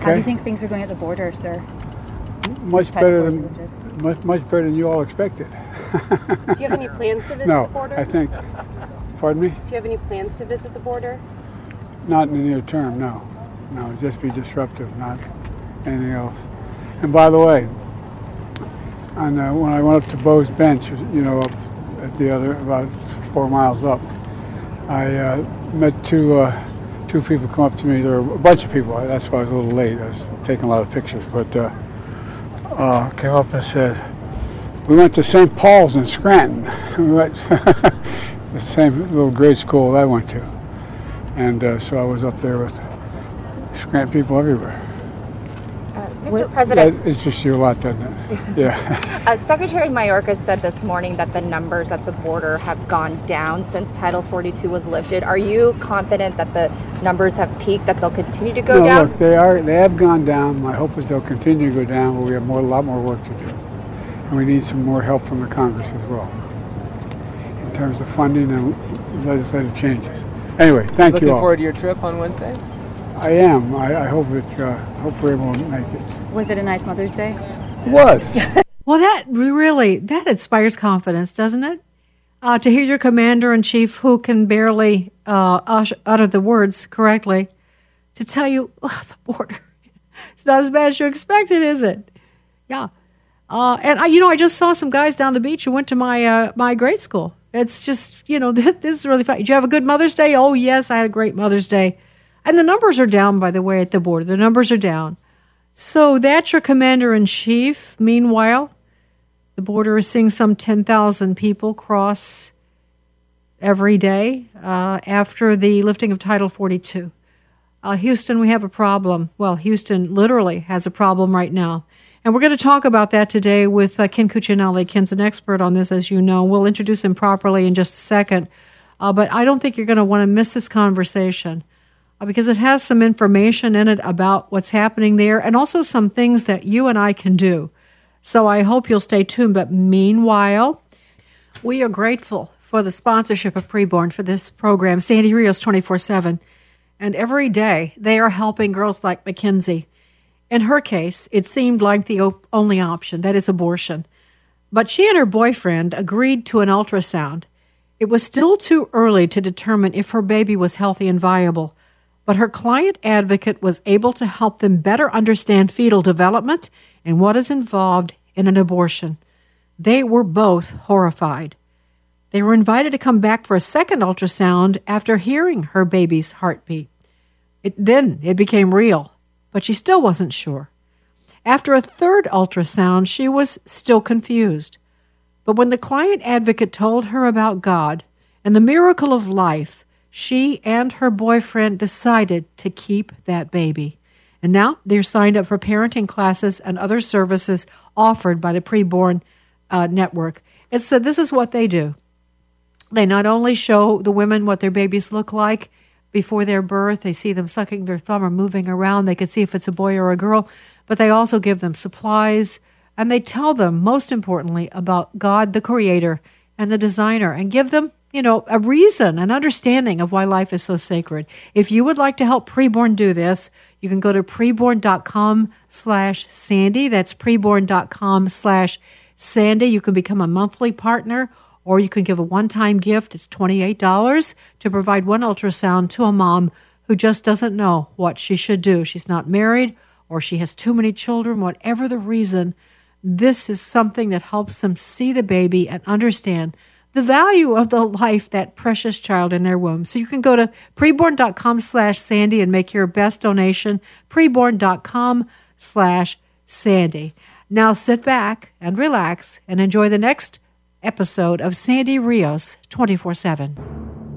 How do you think things are going at the border, sir? Much better than much much better than you all expected. Do you have any plans to visit no, the border? I think. Pardon me? Do you have any plans to visit the border? Not in the near term. No, no. Just be disruptive, not anything else. And by the way, on uh, when I went up to Bo's Bench, you know, up at the other about four miles up, I uh, met two uh, two people come up to me. There were a bunch of people. That's why I was a little late. I was taking a lot of pictures, but uh, uh, came up and said, "We went to St. Paul's in Scranton. We went the same little grade school I went to." And uh, so I was up there with Scranton people everywhere. Mr. President, That interests you a lot, doesn't it? Yeah. uh, Secretary Mayorkas said this morning that the numbers at the border have gone down since Title 42 was lifted. Are you confident that the numbers have peaked, that they'll continue to go no, down? look, they are. They have gone down. My hope is they'll continue to go down, but we have more, a lot more work to do, and we need some more help from the Congress as well in terms of funding and legislative changes. Anyway, thank Looking you all. forward to your trip on Wednesday? I am. I, I hope it. Uh, hope we're able to make it. Was it a nice Mother's Day? It was. Well, that really that inspires confidence, doesn't it? Uh, to hear your commander in chief, who can barely uh, utter the words correctly, to tell you "Ugh, the border, it's not as bad as you expected, is it? Yeah. Uh, and I, you know, I just saw some guys down the beach who went to my uh, my grade school. It's just, you know, this, this is really fun. Did you have a good Mother's Day? Oh yes, I had a great Mother's Day. And the numbers are down, by the way, at the border. The numbers are down. So that's your commander in chief. Meanwhile, the border is seeing some 10,000 people cross every day uh, after the lifting of Title 42. Uh, Houston, we have a problem. Well, Houston literally has a problem right now. And we're going to talk about that today with uh, Ken Cuccinelli. Ken's an expert on this, as you know. We'll introduce him properly in just a second. Uh, but I don't think you're going to want to miss this conversation Uh, because it has some information in it about what's happening there and also some things that you and I can do. So I hope you'll stay tuned. But meanwhile, we are grateful for the sponsorship of Preborn for this program, Sandy Rios 24 7. And every day they are helping girls like Mackenzie. In her case, it seemed like the only option that is, abortion. But she and her boyfriend agreed to an ultrasound. It was still too early to determine if her baby was healthy and viable, but her client advocate was able to help them better understand fetal development and what is involved in an abortion. They were both horrified. They were invited to come back for a second ultrasound after hearing her baby's heartbeat. It, then it became real, but she still wasn't sure. After a third ultrasound, she was still confused. But when the client advocate told her about God and the miracle of life, she and her boyfriend decided to keep that baby. And now they're signed up for parenting classes and other services offered by the preborn uh, network. And so this is what they do. They not only show the women what their babies look like before their birth, they see them sucking their thumb or moving around, they can see if it's a boy or a girl, but they also give them supplies and they tell them, most importantly, about God, the creator, and the designer, and give them, you know, a reason, an understanding of why life is so sacred. If you would like to help Preborn do this, you can go to preborn.com slash Sandy. That's preborn.com slash Sandy. You can become a monthly partner or you can give a one time gift. It's $28 to provide one ultrasound to a mom who just doesn't know what she should do. She's not married or she has too many children, whatever the reason. This is something that helps them see the baby and understand the value of the life, that precious child in their womb. So you can go to preborn.com slash Sandy and make your best donation, preborn.com slash Sandy. Now sit back and relax and enjoy the next episode of Sandy Rios 24 7.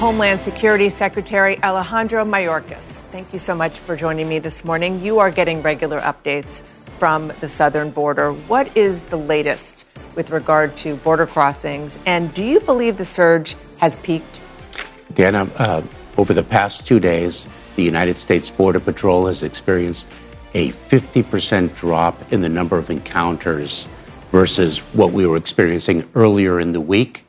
Homeland Security Secretary Alejandro Mayorkas. Thank you so much for joining me this morning. You are getting regular updates from the southern border. What is the latest with regard to border crossings? And do you believe the surge has peaked? Dana, uh, over the past two days, the United States Border Patrol has experienced a 50% drop in the number of encounters versus what we were experiencing earlier in the week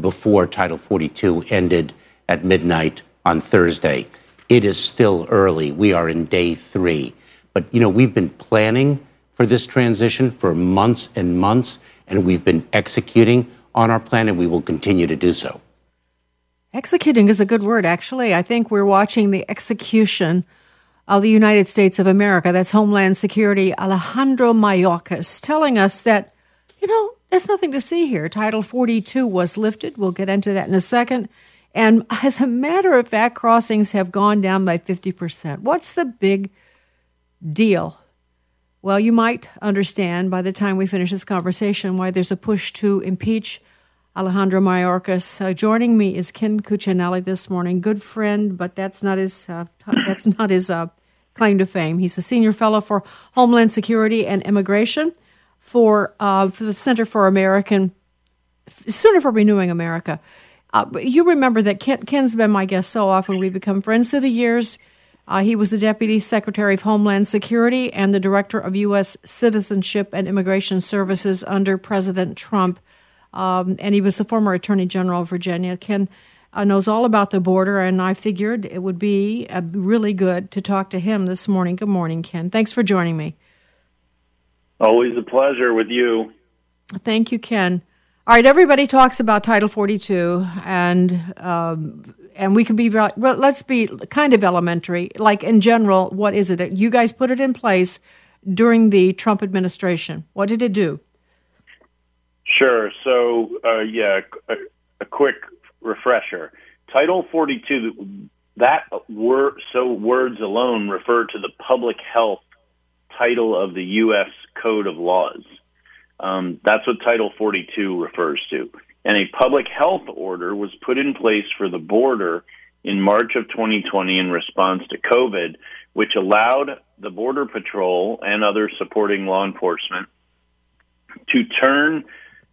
before Title 42 ended at midnight on Thursday. It is still early. We are in day three. But, you know, we've been planning for this transition for months and months, and we've been executing on our plan, and we will continue to do so. Executing is a good word, actually. I think we're watching the execution of the United States of America. That's Homeland Security Alejandro Mayorkas telling us that, you know, there's nothing to see here. Title 42 was lifted. We'll get into that in a second. And as a matter of fact, crossings have gone down by 50%. What's the big deal? Well, you might understand by the time we finish this conversation why there's a push to impeach Alejandro Mayorkas. Uh, joining me is Ken Cuccinelli this morning. Good friend, but that's not his. Uh, t- that's not his uh, claim to fame. He's a senior fellow for Homeland Security and Immigration for uh, for the Center for American Center for Renewing America. Uh, you remember that Ken, Ken's been my guest so often. We've become friends through the years. Uh, he was the Deputy Secretary of Homeland Security and the Director of U.S. Citizenship and Immigration Services under President Trump. Um, and he was the former Attorney General of Virginia. Ken uh, knows all about the border, and I figured it would be uh, really good to talk to him this morning. Good morning, Ken. Thanks for joining me. Always a pleasure with you. Thank you, Ken. All right, everybody talks about Title 42, and um, and we could be well. Let's be kind of elementary. Like in general, what is it? You guys put it in place during the Trump administration. What did it do? Sure. So, uh, yeah, a, a, quick refresher. Title 42, that word, so words alone refer to the public health title of the U.S. Code of Laws. Um, that's what Title 42 refers to. And a public health order was put in place for the border in March of 2020 in response to COVID, which allowed the Border Patrol and other supporting law enforcement to turn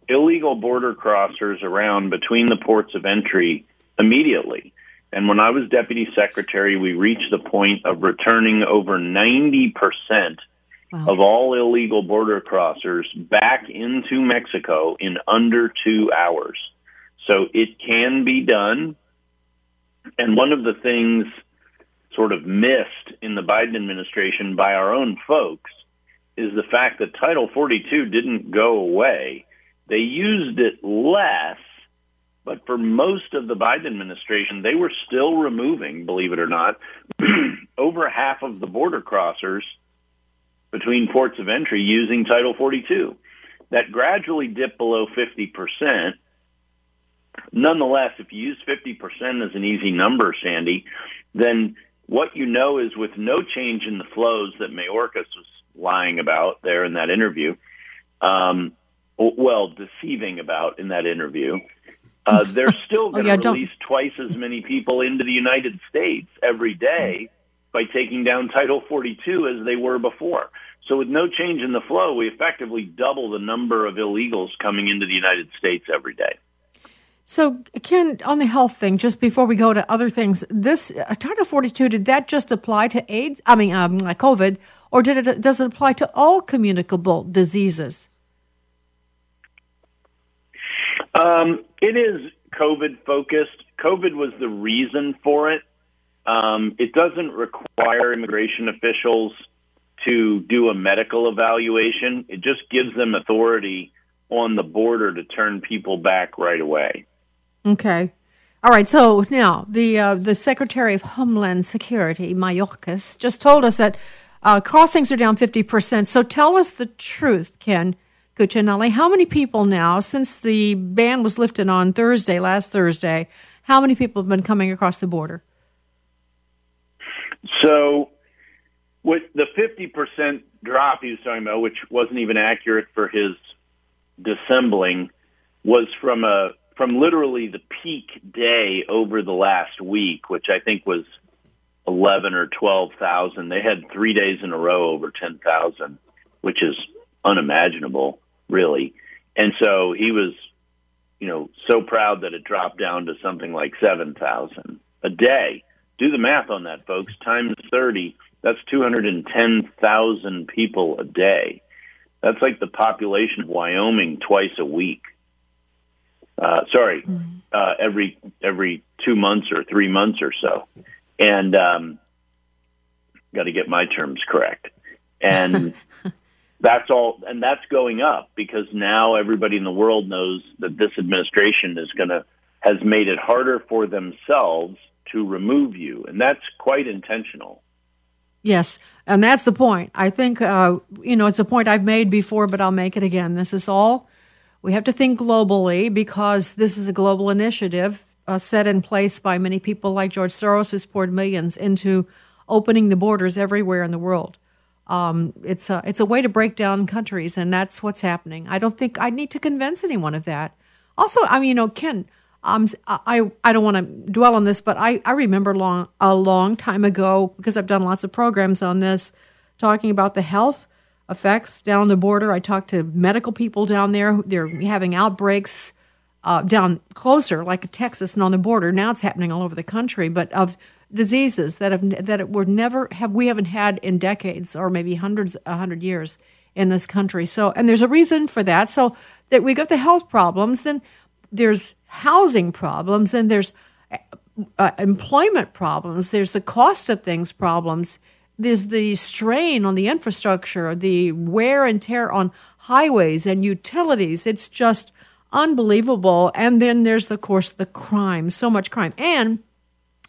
illegal border crossers around between the ports of entry immediately. And when I was deputy secretary, we reached the point of returning over 90% wow. of all illegal border crossers back into Mexico in under two hours. So it can be done. And one of the things sort of missed in the Biden administration by our own folks is the fact that Title 42 didn't go away. They used it less, but for most of the Biden administration, they were still removing, believe it or not, over half of the border crossers between ports of entry using Title 42. That gradually dipped below 50%. Nonetheless, if you use 50% as an easy number, Sandy, then what you know is with no change in the flows that Mayorkas was lying about there in that interview, um, well, deceiving about in that interview, uh, they're still going to oh, yeah, release twice as many people into the United States every day by taking down Title 42 as they were before. So with no change in the flow, we effectively double the number of illegals coming into the United States every day. So, Ken, on the health thing, just before we go to other things, this uh, Title 42, did that just apply to AIDS? I mean, um, COVID, or did it does it apply to all communicable diseases? Um, it is COVID focused. COVID was the reason for it. Um, it doesn't require immigration officials to do a medical evaluation. It just gives them authority on the border to turn people back right away. Okay. All right. So now the uh, the Secretary of Homeland Security, Mayorkas, just told us that Uh, crossings are down 50%. So tell us the truth, Ken Cuccinelli. How many people now, since the ban was lifted on Thursday, last Thursday, how many people have been coming across the border? So, with the 50% drop he was talking about, which wasn't even accurate for his dissembling, was from a from literally the peak day over the last week, which I think was 11 or 12,000. They had three days in a row over 10,000, which is unimaginable, really. And so he was, you know, so proud that it dropped down to something like 7,000 a day. Do the math on that, folks. Times 30, that's 210,000 people a day. That's like the population of Wyoming twice a week. Uh, sorry, uh, every every two months or three months or so, and um, got to get my terms correct. And that's all, and that's going up because now everybody in the world knows that this administration is going to has made it harder for themselves to remove you, and that's quite intentional. Yes, and that's the point. I think uh, you know it's a point I've made before, but I'll make it again. This is all we have to think globally because this is a global initiative uh, set in place by many people like George Soros, who's poured millions into opening the borders everywhere in the world. Um, it's a it's a way to break down countries, and that's what's happening. I don't think I need to convince anyone of that. Also, I mean, you know, Ken, um, I I don't want to dwell on this, but I I remember long a long time ago because I've done lots of programs on this, talking about the health effects down the border. I talked to medical people down there. They're having outbreaks uh, down closer, like Texas and on the border. Now it's happening all over the country, but of diseases that have that were never have we haven't had in decades or maybe hundreds a hundred years in this country. So and there's a reason for that. So that we got the health problems, then there's housing problems, and there's uh, employment problems. There's the cost of things problems there's the strain on the infrastructure, the wear and tear on highways and utilities. It's just unbelievable. And then there's, of course, the crime, so much crime. And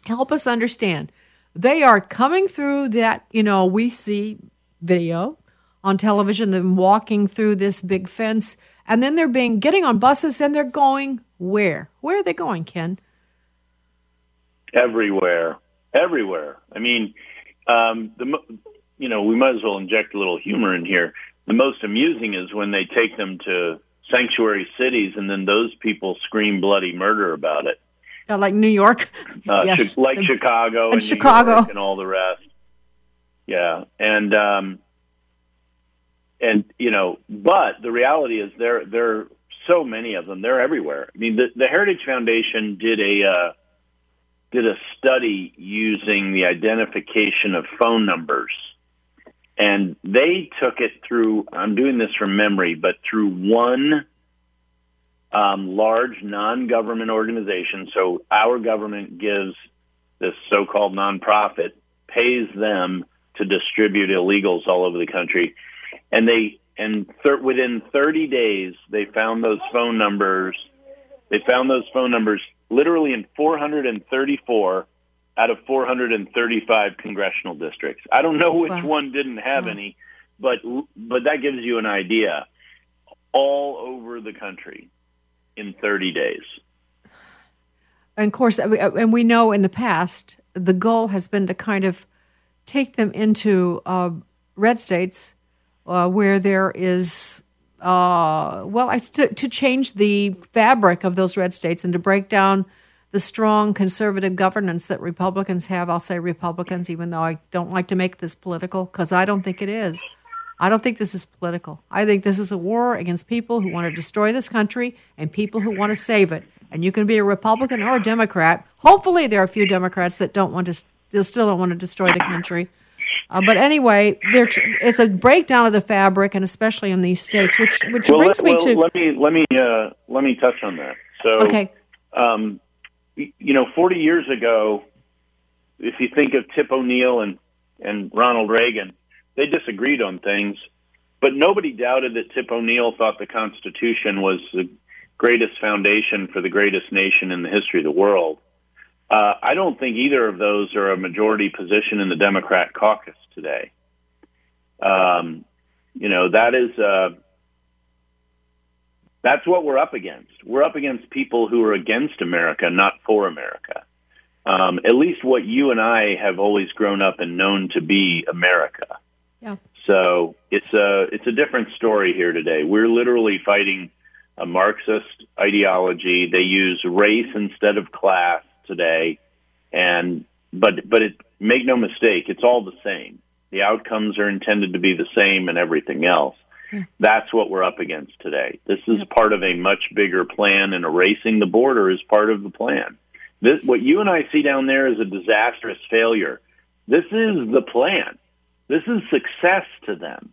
help us understand, they are coming through that, you know, we see video on television, them walking through this big fence, and then they're being getting on buses and they're going where? Where are they going, Ken? Everywhere. Everywhere. I mean, um, the you know we might as well inject a little humor in here. The most amusing is when they take them to sanctuary cities, and then those people scream bloody murder about it. Uh, like New York, uh, yes. like the, Chicago and, and Chicago and all the rest. Yeah, and um, and you know, but the reality is there there are so many of them. They're everywhere. I mean, the, the Heritage Foundation did a uh, did a study using the identification of phone numbers. And they took it through, I'm doing this from memory, but through one um, large non-government organization. So our government gives this so-called nonprofit, pays them to distribute illegals all over the country. And they, and thir- within 30 days, they found those phone numbers. They found those phone numbers literally in 434 out of 435 congressional districts. I don't know which wow. one didn't have wow. any, but but that gives you an idea. All over the country in 30 days. And of course, and we know in the past the goal has been to kind of take them into uh, red states uh, where there is uh, well, to, to change the fabric of those red states and to break down the strong conservative governance that Republicans have. I'll say Republicans, even though I don't like to make this political, because I don't think it is. I don't think this is political. I think this is a war against people who want to destroy this country and people who want to save it. And you can be a Republican or a Democrat. Hopefully, there are a few Democrats that don't want to, still don't want to destroy the country. Uh, but anyway, it's a breakdown of the fabric, and especially in these states, which which well, brings let, me well, to let me let me uh, let me touch on that. So, okay, um, you know, 40 years ago, if you think of Tip O'Neill and and Ronald Reagan, they disagreed on things, but nobody doubted that Tip O'Neill thought the Constitution was the greatest foundation for the greatest nation in the history of the world. Uh, I don't think either of those are a majority position in the Democrat caucus today. Um, you know, that is, uh, that's what we're up against. We're up against people who are against America, not for America. Um, at least what you and I have always grown up and known to be America. Yeah. So it's a it's a different story here today. We're literally fighting a Marxist ideology. They use race instead of class today, and but but it make no mistake, it's all the same. The outcomes are intended to be the same and everything else. Hmm. That's what we're up against today. This is part of a much bigger plan, and erasing the border is part of the plan. This, what you and I see down there is a disastrous failure. This is the plan. This is success to them.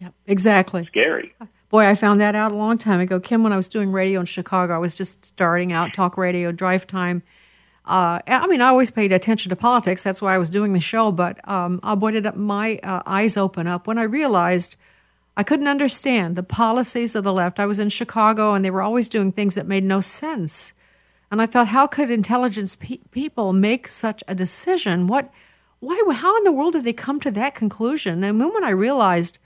Yep, exactly. Scary. Boy, I found that out a long time ago. Kim, when I was doing radio in Chicago, I was just starting out, talk radio, drive time. Uh, I mean, I always paid attention to politics. That's why I was doing the show. But um, uh, boy, did my uh, eyes open up when I realized I couldn't understand the policies of the left. I was in Chicago, and they were always doing things that made no sense. And I thought, how could intelligence pe- people make such a decision? What, why, how in the world did they come to that conclusion? And then when I realized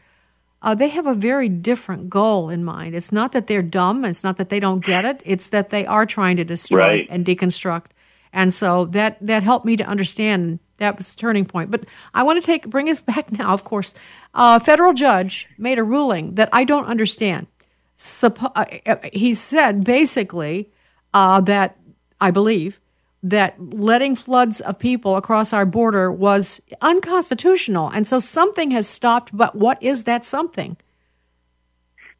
uh, they have a very different goal in mind. It's not that they're dumb. It's not that they don't get it. It's that they are trying to destroy Right. and deconstruct. And so that that helped me to understand. That was the turning point. But I want to take bring us back now. Of course, a federal judge made a ruling that I don't understand. Suppo- uh, uh, he said basically uh, that I believe that letting floods of people across our border was unconstitutional, and so something has stopped. But what is that something?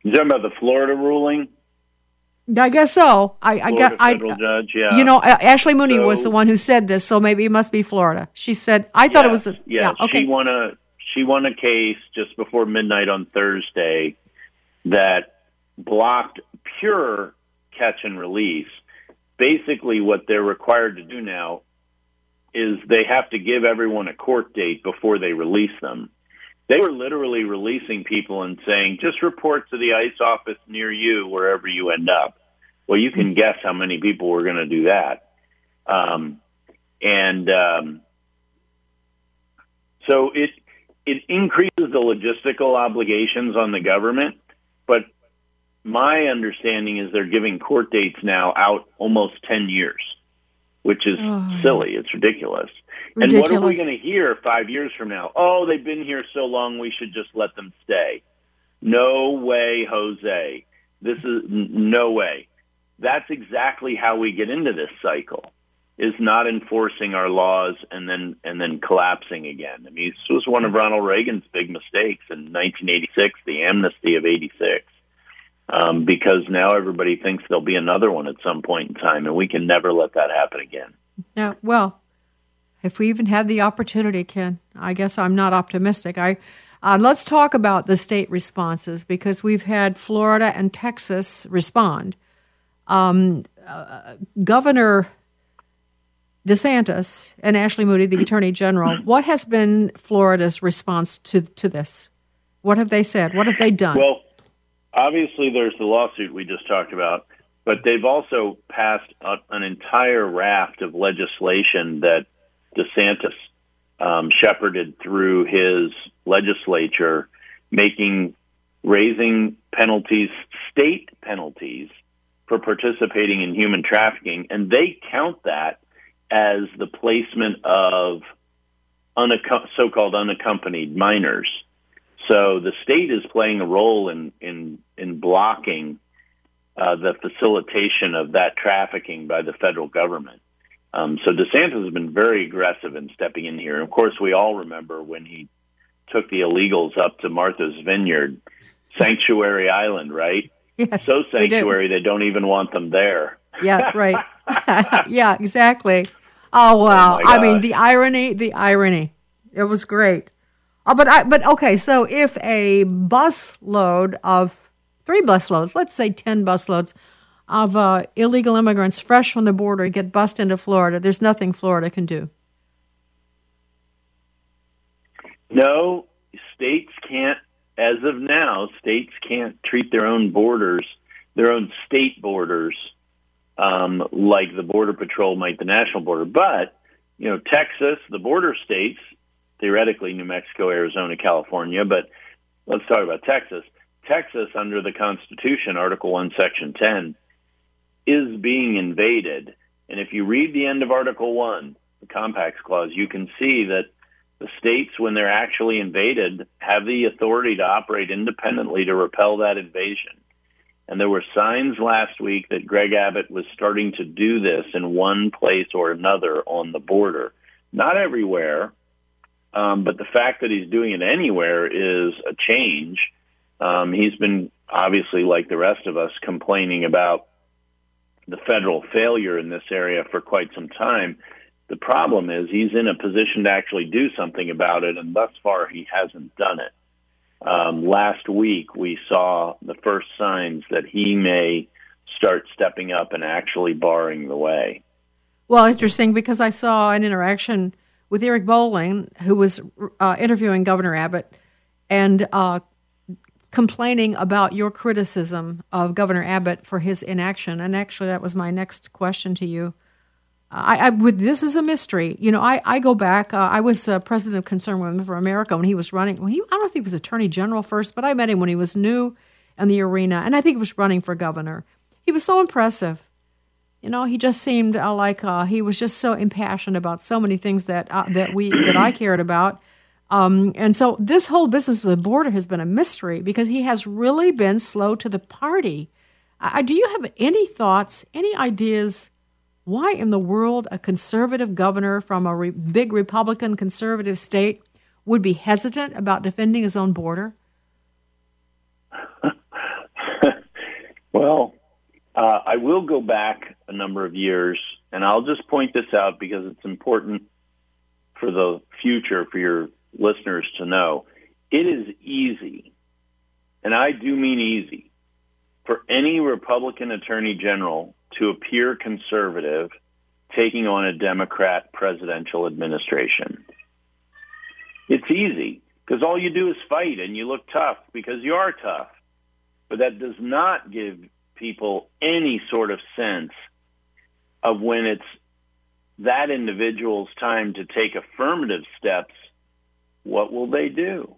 You talking about the Florida ruling? I guess so. I, I got. I, judge, yeah. You know, Ashley Moody was the one who said this, so maybe it must be Florida. She said, "I thought it was." A, yeah, yeah. Okay. she won a she won a case just before midnight on Thursday that blocked pure catch and release. Basically, what they're required to do now is they have to give everyone a court date before they release them. They were literally releasing people and saying, just report to the ICE office near you wherever you end up. Well, you can guess how many people were going to do that. Um, and um, so it it increases the logistical obligations on the government, but my understanding is they're giving court dates now out almost 10 years, which is Oh, silly. It's ridiculous. And what are we going to hear five years from now? Oh, they've been here so long, we should just let them stay. No way, Jose. This is no way. That's exactly how we get into this cycle is not enforcing our laws and then and then collapsing again. I mean, this was one of Ronald Reagan's big mistakes in 1986, the amnesty of 86, um, because now everybody thinks there'll be another one at some point in time, and we can never let that happen again. Yeah, well, if we even had the opportunity, Ken, I guess I'm not optimistic. I uh, let's talk about the state responses because we've had Florida and Texas respond. Um, uh, Governor DeSantis and Ashley Moody, the Attorney General, what has been Florida's response to to this? What have they said? What have they done? Well, obviously, there's the lawsuit we just talked about, but they've also passed a, an entire raft of legislation that DeSantis um, shepherded through his legislature, making raising penalties, state penalties for participating in human trafficking, and they count that as the placement of so-called unaccompanied minors. So the state is playing a role in in in blocking uh, the facilitation of that trafficking by the federal government. Um, so DeSantis has been very aggressive in stepping in here. Of course, we all remember when he took the illegals up to Martha's Vineyard, Sanctuary Island, right? Yes, so we do. sanctuary they don't even want them there. Yeah, right. yeah, exactly. Oh wow! my I mean, the irony, the irony. It was great. Oh, but I, but okay. So if a bus load of three bus loads, let's say ten bus loads of uh, illegal immigrants fresh from the border get bussed into Florida, there's nothing Florida can do. No, states can't, as of now, states can't treat their own borders, their own state borders, um, like the Border Patrol might the national border. But, you know, Texas, the border states, theoretically New Mexico, Arizona, California, but let's talk about Texas. Texas, under the Constitution, Article 1, Section 10, is being invaded. And if you read the end of Article 1, the Compacts Clause, you can see that the states, when they're actually invaded, have the authority to operate independently to repel that invasion. And there were signs last week that Greg Abbott was starting to do this in one place or another on the border. Not everywhere, um, but the fact that he's doing it anywhere is a change. Um, he's been obviously, like the rest of us, complaining about the federal failure in this area for quite some time. The problem is he's in a position to actually do something about it, and thus far he hasn't done it. Um, last week we saw the first signs that he may start stepping up and actually barring the way. Well, interesting because I saw an interaction with Eric Bolling, who was uh, interviewing Governor Abbott and uh, complaining about your criticism of Governor Abbott for his inaction. And actually, that was my next question to you. I, I with this is a mystery. You know, I, I go back. Uh, I was uh, president of Concerned Women for America when he was running. When he, I don't know if he was attorney general first, but I met him when he was new in the arena, and I think he was running for governor. He was so impressive. You know, he just seemed uh, like uh, he was just so impassioned about so many things that uh, that we that I cared about. Um, and so this whole business of the border has been a mystery because he has really been slow to the party. do you have any thoughts, any ideas? Why in the world a conservative governor from a re- big Republican conservative state would be hesitant about defending his own border? well, uh, I will go back a number of years, and I'll just point this out because it's important for the future for your listeners to know. It is easy, and I do mean easy, for any Republican attorney general to appear conservative taking on a Democrat presidential administration. It's easy because all you do is fight and you look tough because you are tough. But that does not give people any sort of sense of when it's that individual's time to take affirmative steps, what will they do?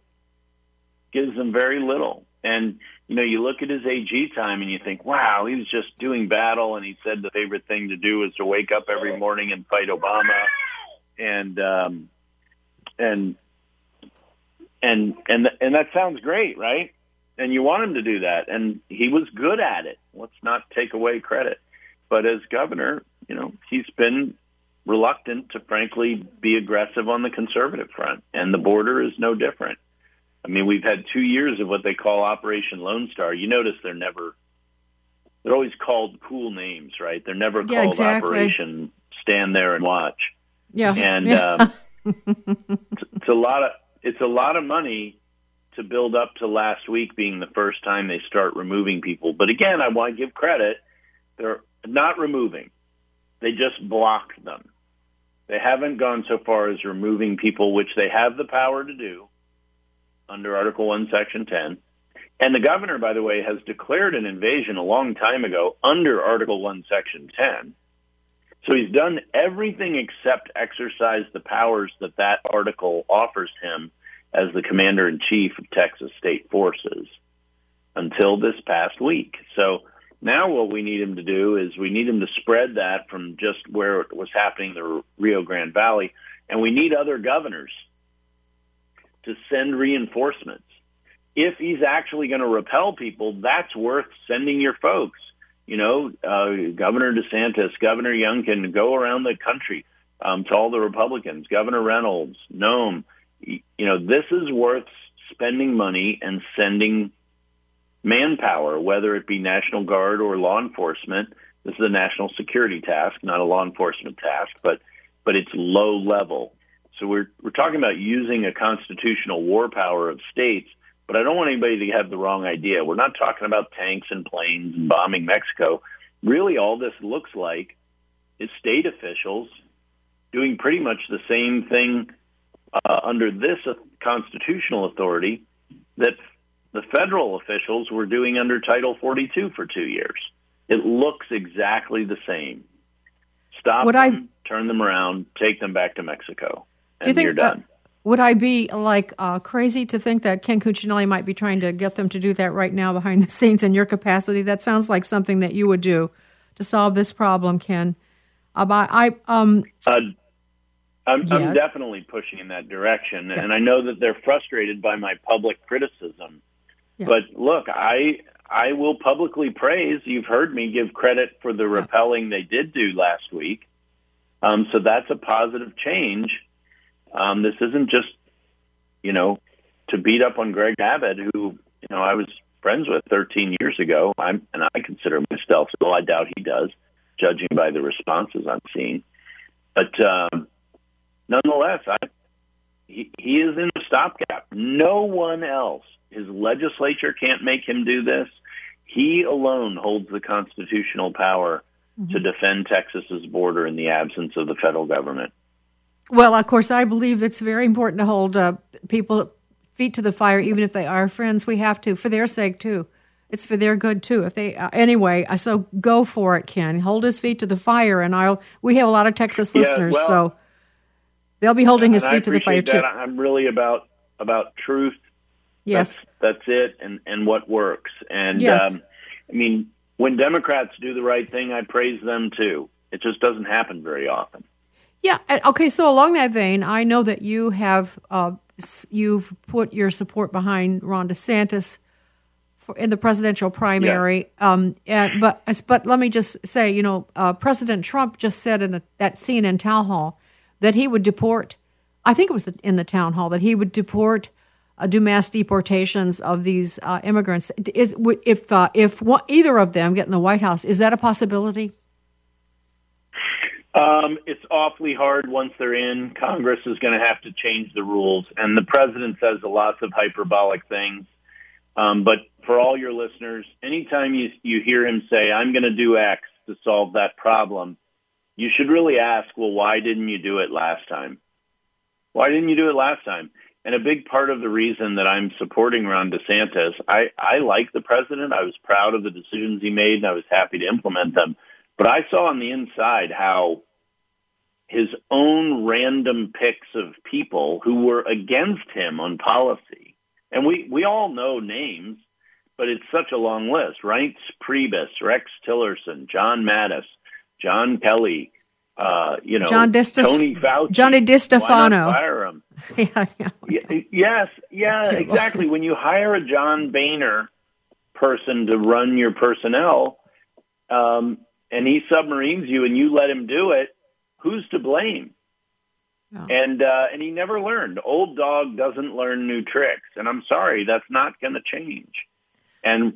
Gives them very little. And you know, you look at his AG time and you think, wow, he was just doing battle, and he said the favorite thing to do is to wake up every morning and fight Obama, and um, and and and and that sounds great, right? And you want him to do that, and he was good at it. Let's not take away credit, but as governor, you know, he's been reluctant to frankly be aggressive on the conservative front, and the border is no different. I mean, we've had two years of what they call Operation Lone Star. You notice they're never, they're always called cool names, right? They're never yeah, called exactly. Operation Stand There and Watch. Yeah. And yeah. Um, it's, it's a lot of, it's a lot of money to build up to last week being the first time they start removing people. But again, I want to give credit. They're not removing. They just block them. They haven't gone so far as removing people, which they have the power to do under Article 1, Section 10. And the governor, by the way, has declared an invasion a long time ago under Article 1, Section 10. So he's done everything except exercise the powers that that article offers him as the commander in chief of Texas State Forces until this past week. So now what we need him to do is we need him to spread that from just where it was happening in the Rio Grande Valley. And we need other governors to send reinforcements. If he's actually going to repel people, that's worth sending your folks. You know, uh, Governor DeSantis, Governor Youngkin, go around the country um, to all the Republicans, Governor Reynolds, Noem. You know, this is worth spending money and sending manpower, whether it be National Guard or law enforcement. This is a national security task, not a law enforcement task, but but it's low level. So we're we're talking about using a constitutional war power of states, but I don't want anybody to have the wrong idea. We're not talking about tanks and planes and bombing Mexico. Really, all this looks like is state officials doing pretty much the same thing uh, under this constitutional authority that the federal officials were doing under Title 42 for two years. It looks exactly the same. Stop Would them, I- turn them around, take them back to Mexico, Do you and think you're done. would I be like uh, crazy to think that Ken Cuccinelli might be trying to get them to do that right now behind the scenes in your capacity? That sounds like something that you would do to solve this problem, Ken. Uh, I, um, uh, I'm, yes. I'm, definitely pushing in that direction, yeah. and I know that they're frustrated by my public criticism. Yeah. But look, I I will publicly praise. You've heard me give credit for the repelling they did do last week. Um, so that's a positive change. Um, this isn't just, you know, to beat up on Greg Abbott, who, you know, I was friends with 13 years ago. I'm, and I consider myself, so I doubt he does, judging by the responses I'm seeing. But um, nonetheless, I, he, he is in the stopgap. No one else, his legislature can't make him do this. He alone holds the constitutional power mm-hmm. to defend Texas's border in the absence of the federal government. Well, of course, I believe it's very important to hold uh, people feet to the fire, even if they are friends. We have to, for their sake too. It's for their good too. If they uh, anyway, so go for it, Ken. Hold his feet to the fire, and I'll. We have a lot of Texas listeners, yeah, well, so they'll be holding his I feet to the fire that. too. I'm really about about truth. Yes, that's, that's it, and and what works. And yes. um, I mean, when Democrats do the right thing, I praise them too. It just doesn't happen very often. Yeah. Okay. So along that vein, I know that you have uh, you've put your support behind Ron DeSantis for, in the presidential primary. Yeah. Um, and, but but let me just say, you know, uh, President Trump just said in a, that scene in town hall that he would deport. I think it was in the town hall that he would deport. Uh, do mass deportations of these uh, immigrants? Is if uh, if one, either of them get in the White House, is that a possibility? Um, it's awfully hard once they're in. Congress is going to have to change the rules, and the president says lots of hyperbolic things. Um, but for all your listeners, anytime you you hear him say, "I'm going to do X to solve that problem," you should really ask, "Well, why didn't you do it last time? Why didn't you do it last time?" And a big part of the reason that I'm supporting Ron DeSantis, I, I like the president. I was proud of the decisions he made, and I was happy to implement them. But I saw on the inside how his own random picks of people who were against him on policy, and we, we all know names, but it's such a long list. Reince Priebus, Rex Tillerson, John Mattis, John Kelly, uh, you know, John Tony Fauci. Johnny DeStefano. fire him. yeah, yeah. Yes, yeah, exactly. when you hire a John Boehner person to run your personnel, um, and he submarines you and you let him do it, who's to blame? No. And uh, and he never learned. Old dog doesn't learn new tricks, and I'm sorry, that's not going to change. And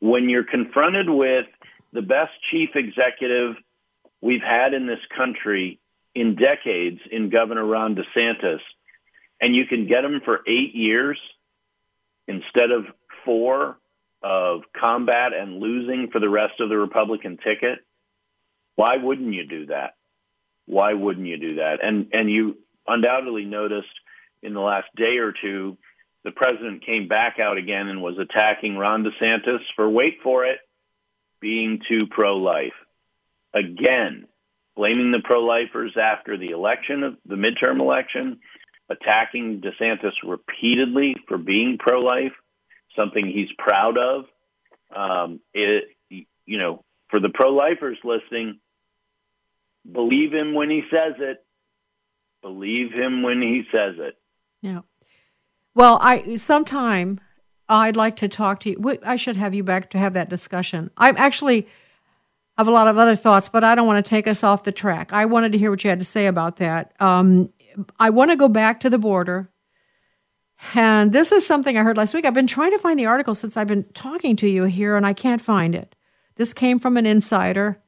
when you're confronted with the best chief executive we've had in this country in decades in Governor Ron DeSantis, and you can get him for eight years instead of four of combat and losing for the rest of the Republican ticket, why wouldn't you do that? Why wouldn't you do that? And and you undoubtedly noticed in the last day or two, the president came back out again and was attacking Ron DeSantis for wait for it, being too pro-life. Again, blaming the pro-lifers after the election of the midterm election, attacking DeSantis repeatedly for being pro-life something he's proud of. Um, it, you know, for the pro-lifers listening, believe him when he says it. Believe him when he says it. Yeah. Well, I sometime I'd like to talk to you. I should have you back to have that discussion. I'm actually have a lot of other thoughts, but I don't want to take us off the track. I wanted to hear what you had to say about that. Um, I want to go back to the border and this is something I heard last week. I've been trying to find the article since I've been talking to you here, and I can't find it. This came from an insider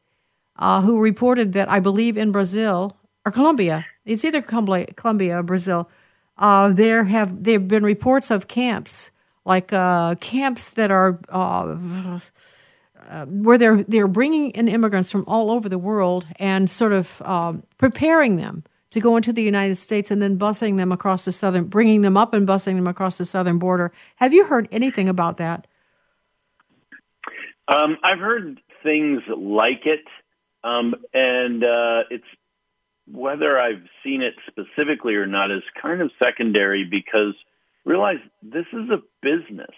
uh, who reported that I believe in Brazil or Colombia, it's either Colombia or Brazil. Uh, there have there have been reports of camps like uh, camps that are uh, where they're they're bringing in immigrants from all over the world and sort of um, preparing them to go into the United States and then busing them across the southern, bringing them up and busing them across the southern border. Have you heard anything about that? Um, I've heard things like it, um, and uh, it's whether I've seen it specifically or not is kind of secondary because realize this is a business.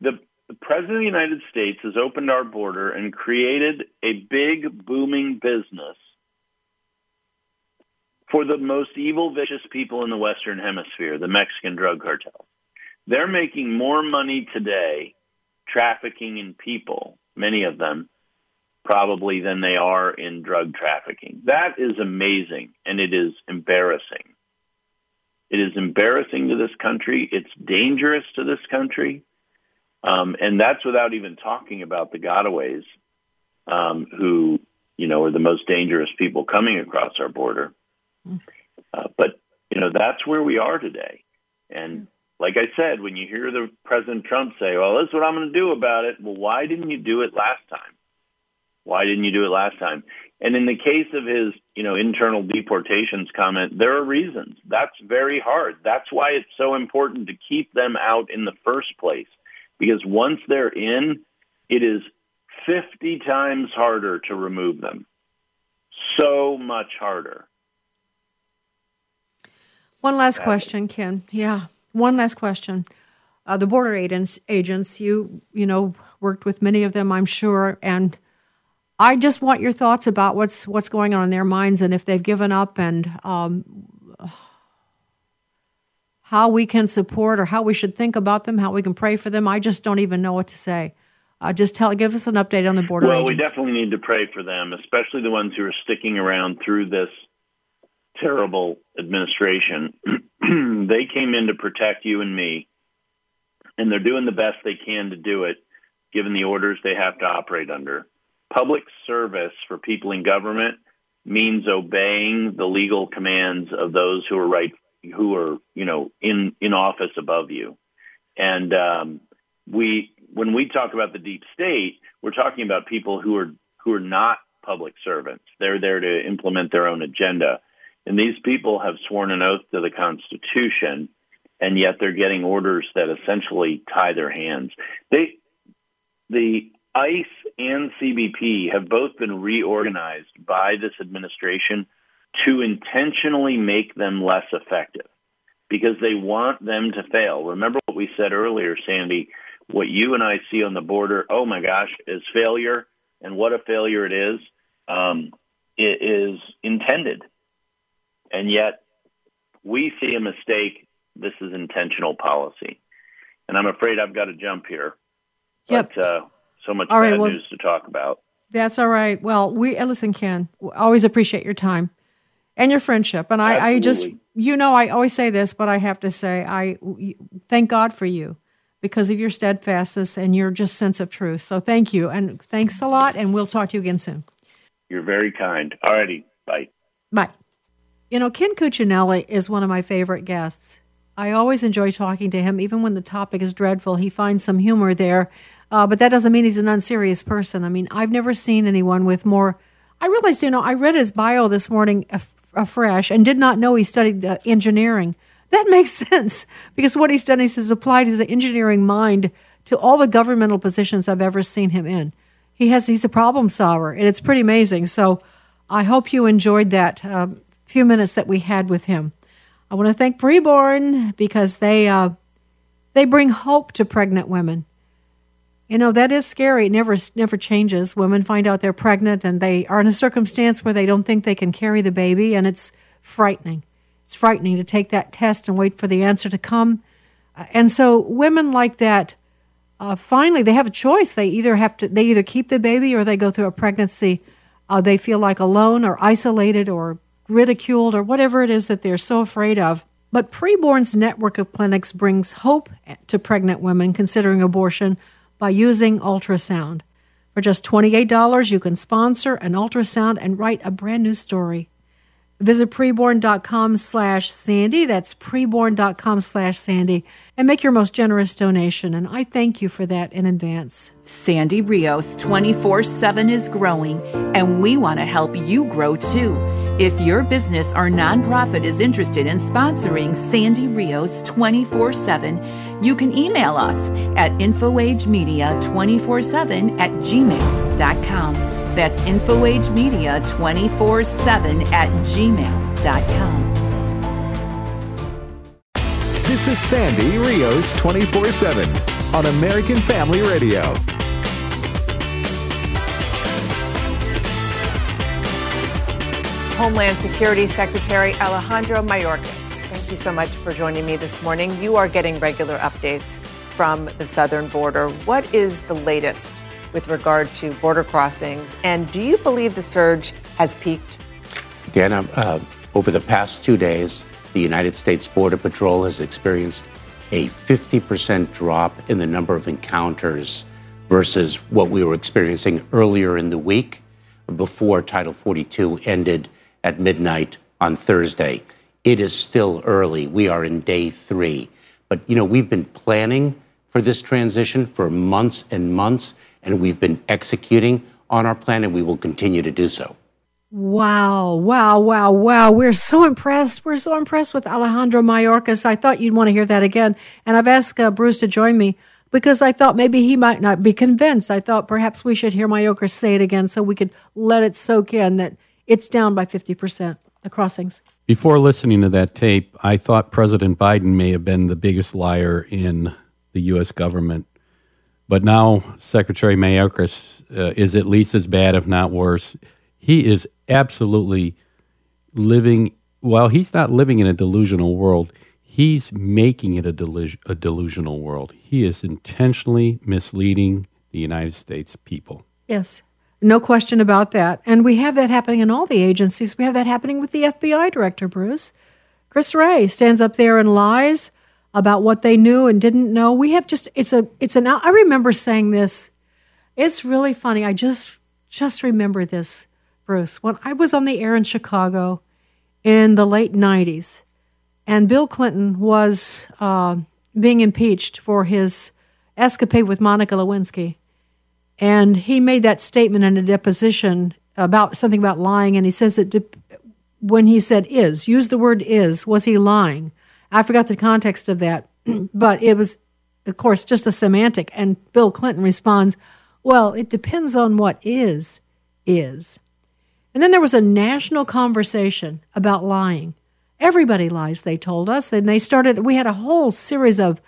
The, the President of the United States has opened our border and created a big, booming business for the most evil, vicious people in the Western Hemisphere, the Mexican drug cartels. They're making more money today trafficking in people, many of them, probably than they are in drug trafficking. That is amazing and it is embarrassing. It is embarrassing to this country. It's dangerous to this country. Um, and that's without even talking about the gotaways, um, who, you know, are the most dangerous people coming across our border. Uh, but, you know, that's where we are today. And like I said, when you hear the President Trump say, well, this is what I'm going to do about it. Well, why didn't you do it last time? Why didn't you do it last time? And in the case of his, you know, internal deportations comment, there are reasons. That's very hard. That's why it's so important to keep them out in the first place. Because once they're in, it is 50 times harder to remove them. So much harder. One last question, Ken. Yeah, one last question. Uh, the border agents, agents, you you know worked with many of them, I'm sure, and I just want your thoughts about what's what's going on in their minds and if they've given up and um, how we can support or how we should think about them, how we can pray for them. I just don't even know what to say. Uh, just tell, give us an update on the border. Well, agents. we definitely need to pray for them, especially the ones who are sticking around through this terrible administration. they came in to protect you and me, and they're doing the best they can to do it, given the orders they have to operate under. Public service for people in government means obeying the legal commands of those who are right, who are you know in in office above you, and um, we when we talk about the deep state, we're talking about people who are who are not public servants. They're there to implement their own agenda. And these people have sworn an oath to the Constitution, and yet they're getting orders that essentially tie their hands. They, the ICE and CBP have both been reorganized by this administration to intentionally make them less effective because they want them to fail. Remember what we said earlier, Sandy, what you and I see on the border, oh my gosh, is failure. And what a failure it is. Um, it is intended and yet we see a mistake. This is intentional policy. And I'm afraid I've got to jump here. Yep. But, uh, so much All right, bad well- news to talk about. That's all right. Well, we uh, listen, Ken. we Always appreciate your time and your friendship. And I, I just, you know, I always say this, but I have to say, I thank God for you because of your steadfastness and your just sense of truth. So thank you, and thanks a lot. And we'll talk to you again soon. You're very kind. All righty. Bye. Bye. You know, Ken Cuccinelli is one of my favorite guests. I always enjoy talking to him, even when the topic is dreadful. He finds some humor there, uh, but that doesn't mean he's an unserious person. I mean, I've never seen anyone with more. I realized, you know, I read his bio this morning afresh and did not know he studied uh, engineering. That makes sense because what he's done is he's applied his engineering mind to all the governmental positions I've ever seen him in. He has he's a problem solver, and it's pretty amazing. So I hope you enjoyed that um, few minutes that we had with him. I want to thank Preborn because they uh, they bring hope to pregnant women. You know that is scary. It never never changes. Women find out they're pregnant and they are in a circumstance where they don't think they can carry the baby, and it's frightening. It's frightening to take that test and wait for the answer to come. Uh, and so women like that, uh, finally, they have a choice. They either have to they either keep the baby or they go through a pregnancy. Uh, they feel like alone or isolated or ridiculed or whatever it is that they're so afraid of. But Preborn's network of clinics brings hope to pregnant women considering abortion by using ultrasound. For just $28, you can sponsor an ultrasound and write a brand new story. Visit preborn.com slash Sandy. That's preborn.com slash Sandy. And make your most generous donation. And I thank you for that in advance. Sandy Rios 24 7 is growing, and we want to help you grow too. If your business or nonprofit is interested in sponsoring Sandy Rios 24 7, you can email us at infoagemedia247 at gmail.com. That's infoagemedia247 at gmail.com. This is Sandy Rios 24 7 on American Family Radio. Homeland Security Secretary Alejandro Mayorkas. Thank you so much for joining me this morning. You are getting regular updates from the southern border. What is the latest with regard to border crossings? And do you believe the surge has peaked? Again, uh, over the past two days, the United States Border Patrol has experienced a 50% drop in the number of encounters versus what we were experiencing earlier in the week before Title 42 ended at midnight on Thursday. It is still early. We are in day three. But, you know, we've been planning for this transition for months and months, and we've been executing on our plan, and we will continue to do so. Wow, wow, wow, wow. We're so impressed. We're so impressed with Alejandro Mayorkas. I thought you'd want to hear that again. And I've asked uh, Bruce to join me because I thought maybe he might not be convinced. I thought perhaps we should hear Mayorkas say it again so we could let it soak in that it's down by 50%, the crossings. Before listening to that tape, I thought President Biden may have been the biggest liar in the U.S. government. But now Secretary Mayorkas uh, is at least as bad, if not worse. He is absolutely living, well, he's not living in a delusional world. He's making it a, delus- a delusional world. He is intentionally misleading the United States people. Yes, no question about that. And we have that happening in all the agencies. We have that happening with the FBI director, Bruce. Chris Wray stands up there and lies about what they knew and didn't know. We have just it's a it's an I remember saying this. It's really funny. I just just remember this, Bruce. When I was on the air in Chicago in the late 90s and Bill Clinton was uh, being impeached for his escapade with Monica Lewinsky. And he made that statement in a deposition about something about lying, and he says that de- when he said is, use the word is, was he lying? I forgot the context of that, but it was, of course, just a semantic. And Bill Clinton responds, well, it depends on what is, is. And then there was a national conversation about lying. Everybody lies, they told us. And they started, we had a whole series of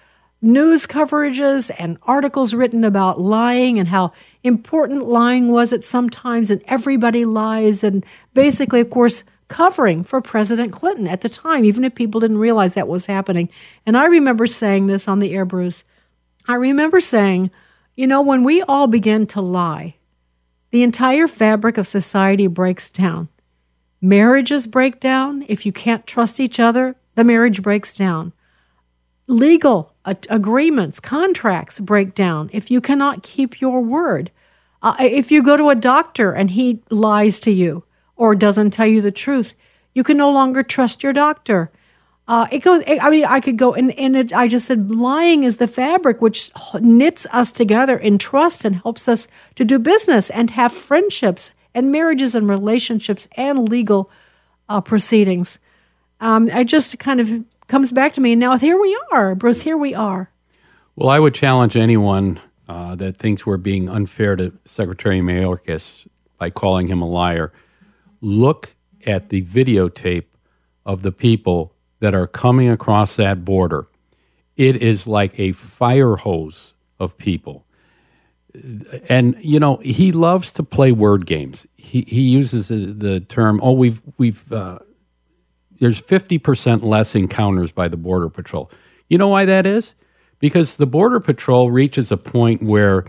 news coverages and articles written about lying and how important lying was at some times, and everybody lies. And basically, of course, covering for President Clinton at the time, even if people didn't realize that was happening. And I remember saying this on the air, Bruce. I remember saying, you know, when we all begin to lie, the entire fabric of society breaks down. Marriages break down. If you can't trust each other, the marriage breaks down. Legal agreements, contracts break down if you cannot keep your word. Uh, if you go to a doctor and he lies to you or doesn't tell you the truth, you can no longer trust your doctor. Uh, it goes. I mean, I could go and and it, I just said lying is the fabric which knits us together in trust and helps us to do business and have friendships and marriages and relationships and legal uh, proceedings. Um, I just kind of comes back to me. Now here we are, Bruce. Here we are. Well, I would challenge anyone uh, that thinks we're being unfair to Secretary Mayorkas by calling him a liar. Look at the videotape of the people that are coming across that border. It is like a fire hose of people. And you know he loves to play word games. He he uses the, the term. Oh, we've we've uh, there's fifty percent less encounters by the border patrol. You know why that is? Because the border patrol reaches a point where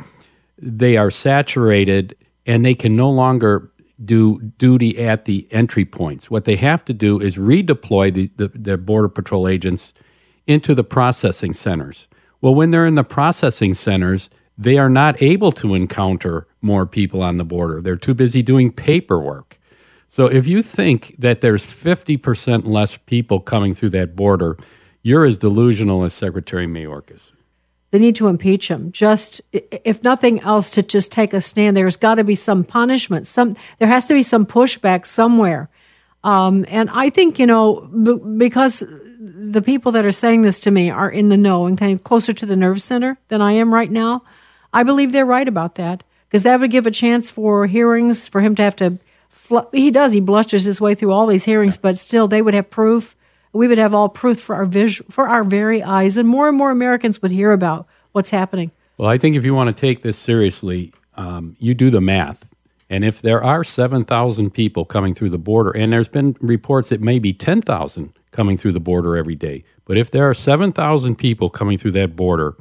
they are saturated and they can no longer do duty at the entry points. What they have to do is redeploy the, the, the, Border Patrol agents into the processing centers. Well, when they're in the processing centers, they are not able to encounter more people on the border. They're too busy doing paperwork. So if you think that there's 50% less people coming through that border, you're as delusional as Secretary Mayorkas. They need to impeach him. Just, if nothing else, to just take a stand. There's got to be some punishment. Some there has to be some pushback somewhere. Um, and I think you know b- because the people that are saying this to me are in the know and kind of closer to the nerve center than I am right now. I believe they're right about that because that would give a chance for hearings for him to have to. Fl- he does. He blusters his way through all these hearings, but still, they would have proof. We would have all proof for our vis- for our very eyes, and more and more Americans would hear about what's happening. Well, I think if you want to take this seriously, um, you do the math. And if there are 7,000 people coming through the border, and there's been reports that maybe 10,000 coming through the border every day, but if there are 7,000 people coming through that border,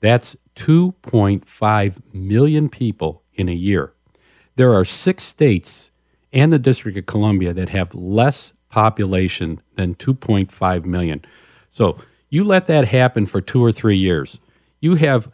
that's 2.5 million people in a year. There are six states and the District of Columbia that have less population than 2.5 million. So you let that happen for two or three years. You have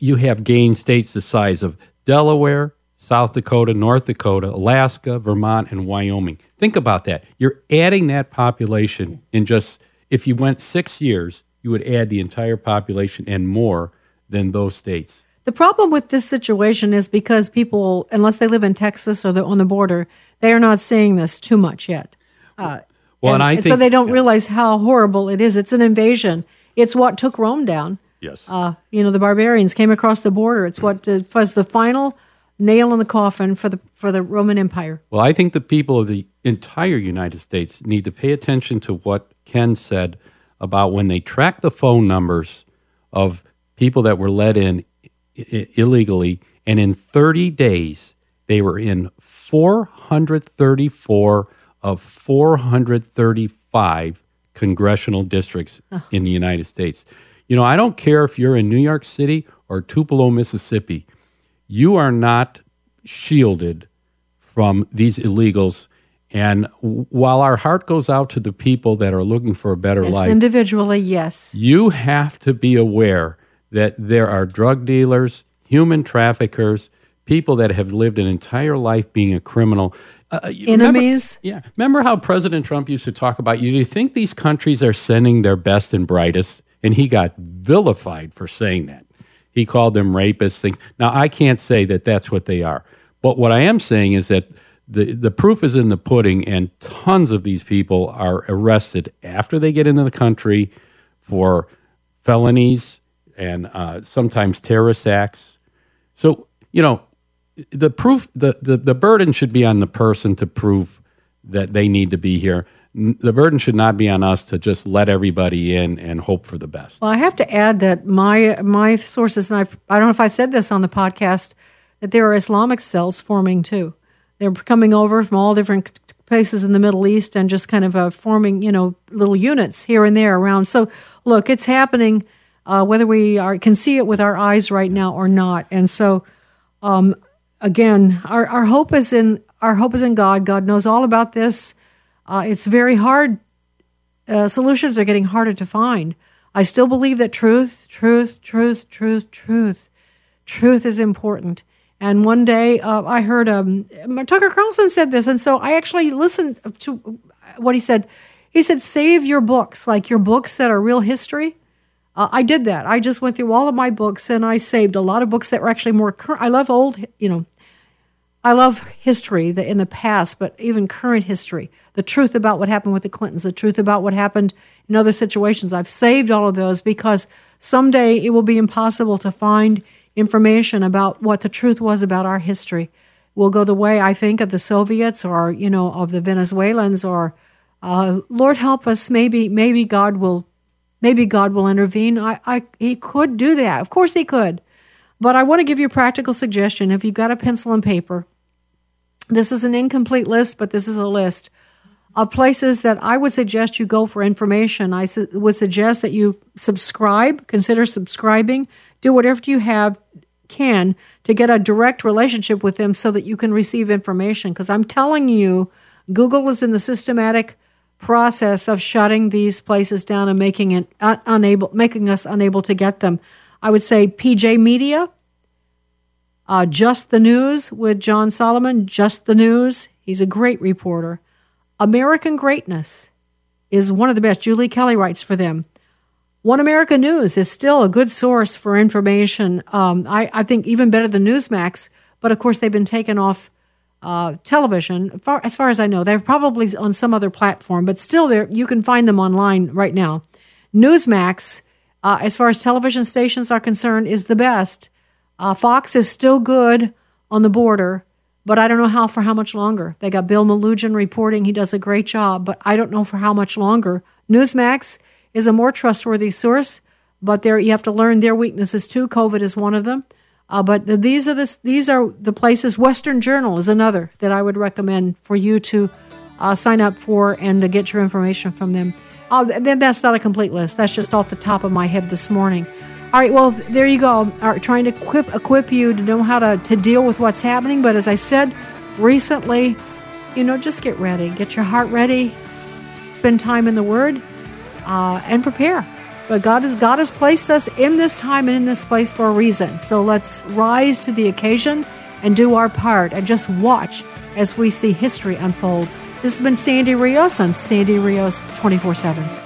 you have gained states the size of Delaware, South Dakota, North Dakota, Alaska, Vermont, and Wyoming. Think about that. You're adding that population in just, if you went six years, you would add the entire population and more than those states. The problem with this situation is because people, unless they live in Texas or they're on the border, they are not seeing this too much yet. Uh, Well, and I so think- they don't yeah. realize how horrible it is. It's an invasion. It's what took Rome down. Yes. Uh, you know, the barbarians came across the border. It's what uh, was the final nail in the coffin for the for the Roman Empire. Well, I think the people of the entire United States need to pay attention to what Ken said about when they track the phone numbers of people that were let in i- i- illegally, and in 30 days, they were in 434 of 435 congressional districts in the United States. You know, I don't care if you're in New York City or Tupelo, Mississippi, you are not shielded from these illegals. And while our heart goes out to the people that are looking for a better Yes, life, individually, yes. you have to be aware that there are drug dealers, human traffickers, people that have lived an entire life being a criminal. Uh, remember- Enemies. yeah. Remember how President Trump used to talk about you? Do you think these countries are sending their best and brightest? And he got vilified for saying that. He called them rapists, things. Now, I can't say that that's what they are. But what I am saying is that the, the proof is in the pudding, and tons of these people are arrested after they get into the country for felonies and uh, sometimes terrorist acts. So, you know, the proof, the, the, the burden should be on the person to prove that they need to be here. The burden should not be on us to just let everybody in and hope for the best. Well, I have to add that my my sources, and I I don't know if I've said this on the podcast, that there are Islamic cells forming too. They're coming over from all different places in the Middle East and just kind of uh, forming, you know, little units here and there around. So, look, it's happening, uh, whether we are can see it with our eyes right now or not. And so, um, again, our, our hope is in our hope is in God. God knows all about this. Uh, it's very hard. Uh, solutions are getting harder to find. I still believe that truth, truth, truth, truth, truth, truth is important. And one day uh, I heard um, Tucker Carlson said this, and so I actually listened to what he said. He said, "Save your books, like your books that are real history." Uh, I did that. I just went through all of my books and I saved a lot of books that were actually more current. I love old, you know, I love history in the past, but even current history, the truth about what happened with the Clintons, the truth about what happened in other situations. I've saved all of those because someday it will be impossible to find information about what the truth was about our history. We'll go the way, I think, of the Soviets or, you know, of the Venezuelans or, uh, Lord help us, maybe, maybe God will maybe God will intervene. I, I, he could do that. Of course, he could. But I want to give you a practical suggestion. If you've got a pencil and paper, this is an incomplete list, but this is a list of places that I would suggest you go for information. I su- would suggest that you subscribe, consider subscribing, do whatever you have can to get a direct relationship with them so that you can receive information. Because I'm telling you, Google is in the systematic process of shutting these places down and making it un- unable, making us unable to get them. I would say PJ Media, uh, Just the News with John Solomon. Just the News. He's a great reporter. American Greatness is one of the best. Julie Kelly writes for them. One America News is still a good source for information. Um, I, I think even better than Newsmax, but of course they've been taken off uh, television. Far, as far as I know, they're probably on some other platform, but still, there you can find them online right now. Newsmax, uh, as far as television stations are concerned, is the best. Uh, Fox is still good on the border, but I don't know how for how much longer. They got Bill Melugin reporting; he does a great job, but I don't know for how much longer. Newsmax is a more trustworthy source, but there you have to learn their weaknesses too. COVID is one of them. Uh, but the, these are the these are the places. Western Journal is another that I would recommend for you to uh, sign up for and to get your information from them. Uh, then that's not a complete list. That's just off the top of my head this morning. All right, well there you go. Right, trying to equip equip you to know how to to deal with what's happening. But as I said recently, you know, just get ready, get your heart ready, spend time in the Word, uh, and prepare. But God has God has placed us in this time and in this place for a reason. So let's rise to the occasion and do our part and just watch as we see history unfold. This has been Sandy Rios on Sandy Rios 24 7.